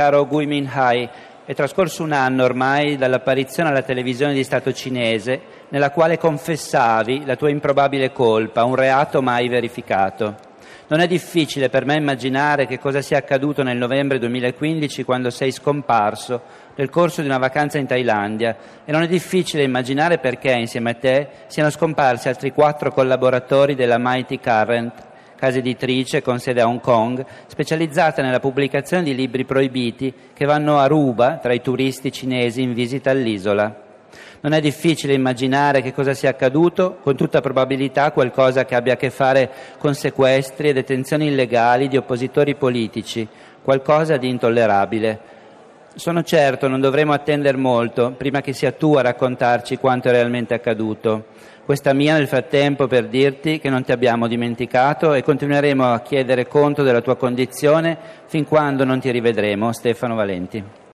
Caro Gui Minhai, è trascorso un anno ormai dall'apparizione alla televisione di Stato cinese nella quale confessavi la tua improbabile colpa, un reato mai verificato. Non è difficile per me immaginare che cosa sia accaduto nel novembre 2015 quando sei scomparso nel corso di una vacanza in Thailandia e non è difficile immaginare perché insieme a te siano scomparsi altri quattro collaboratori della Mighty Current casa editrice con sede a Hong Kong, specializzata nella pubblicazione di libri proibiti che vanno a ruba tra i turisti cinesi in visita all'isola. Non è difficile immaginare che cosa sia accaduto, con tutta probabilità qualcosa che abbia a che fare con sequestri e detenzioni illegali di oppositori politici, qualcosa di intollerabile. Sono certo non dovremo attendere molto prima che sia tu a raccontarci quanto è realmente accaduto. Questa mia nel frattempo per dirti che non ti abbiamo dimenticato e continueremo a chiedere conto della tua condizione fin quando non ti rivedremo. Stefano Valenti.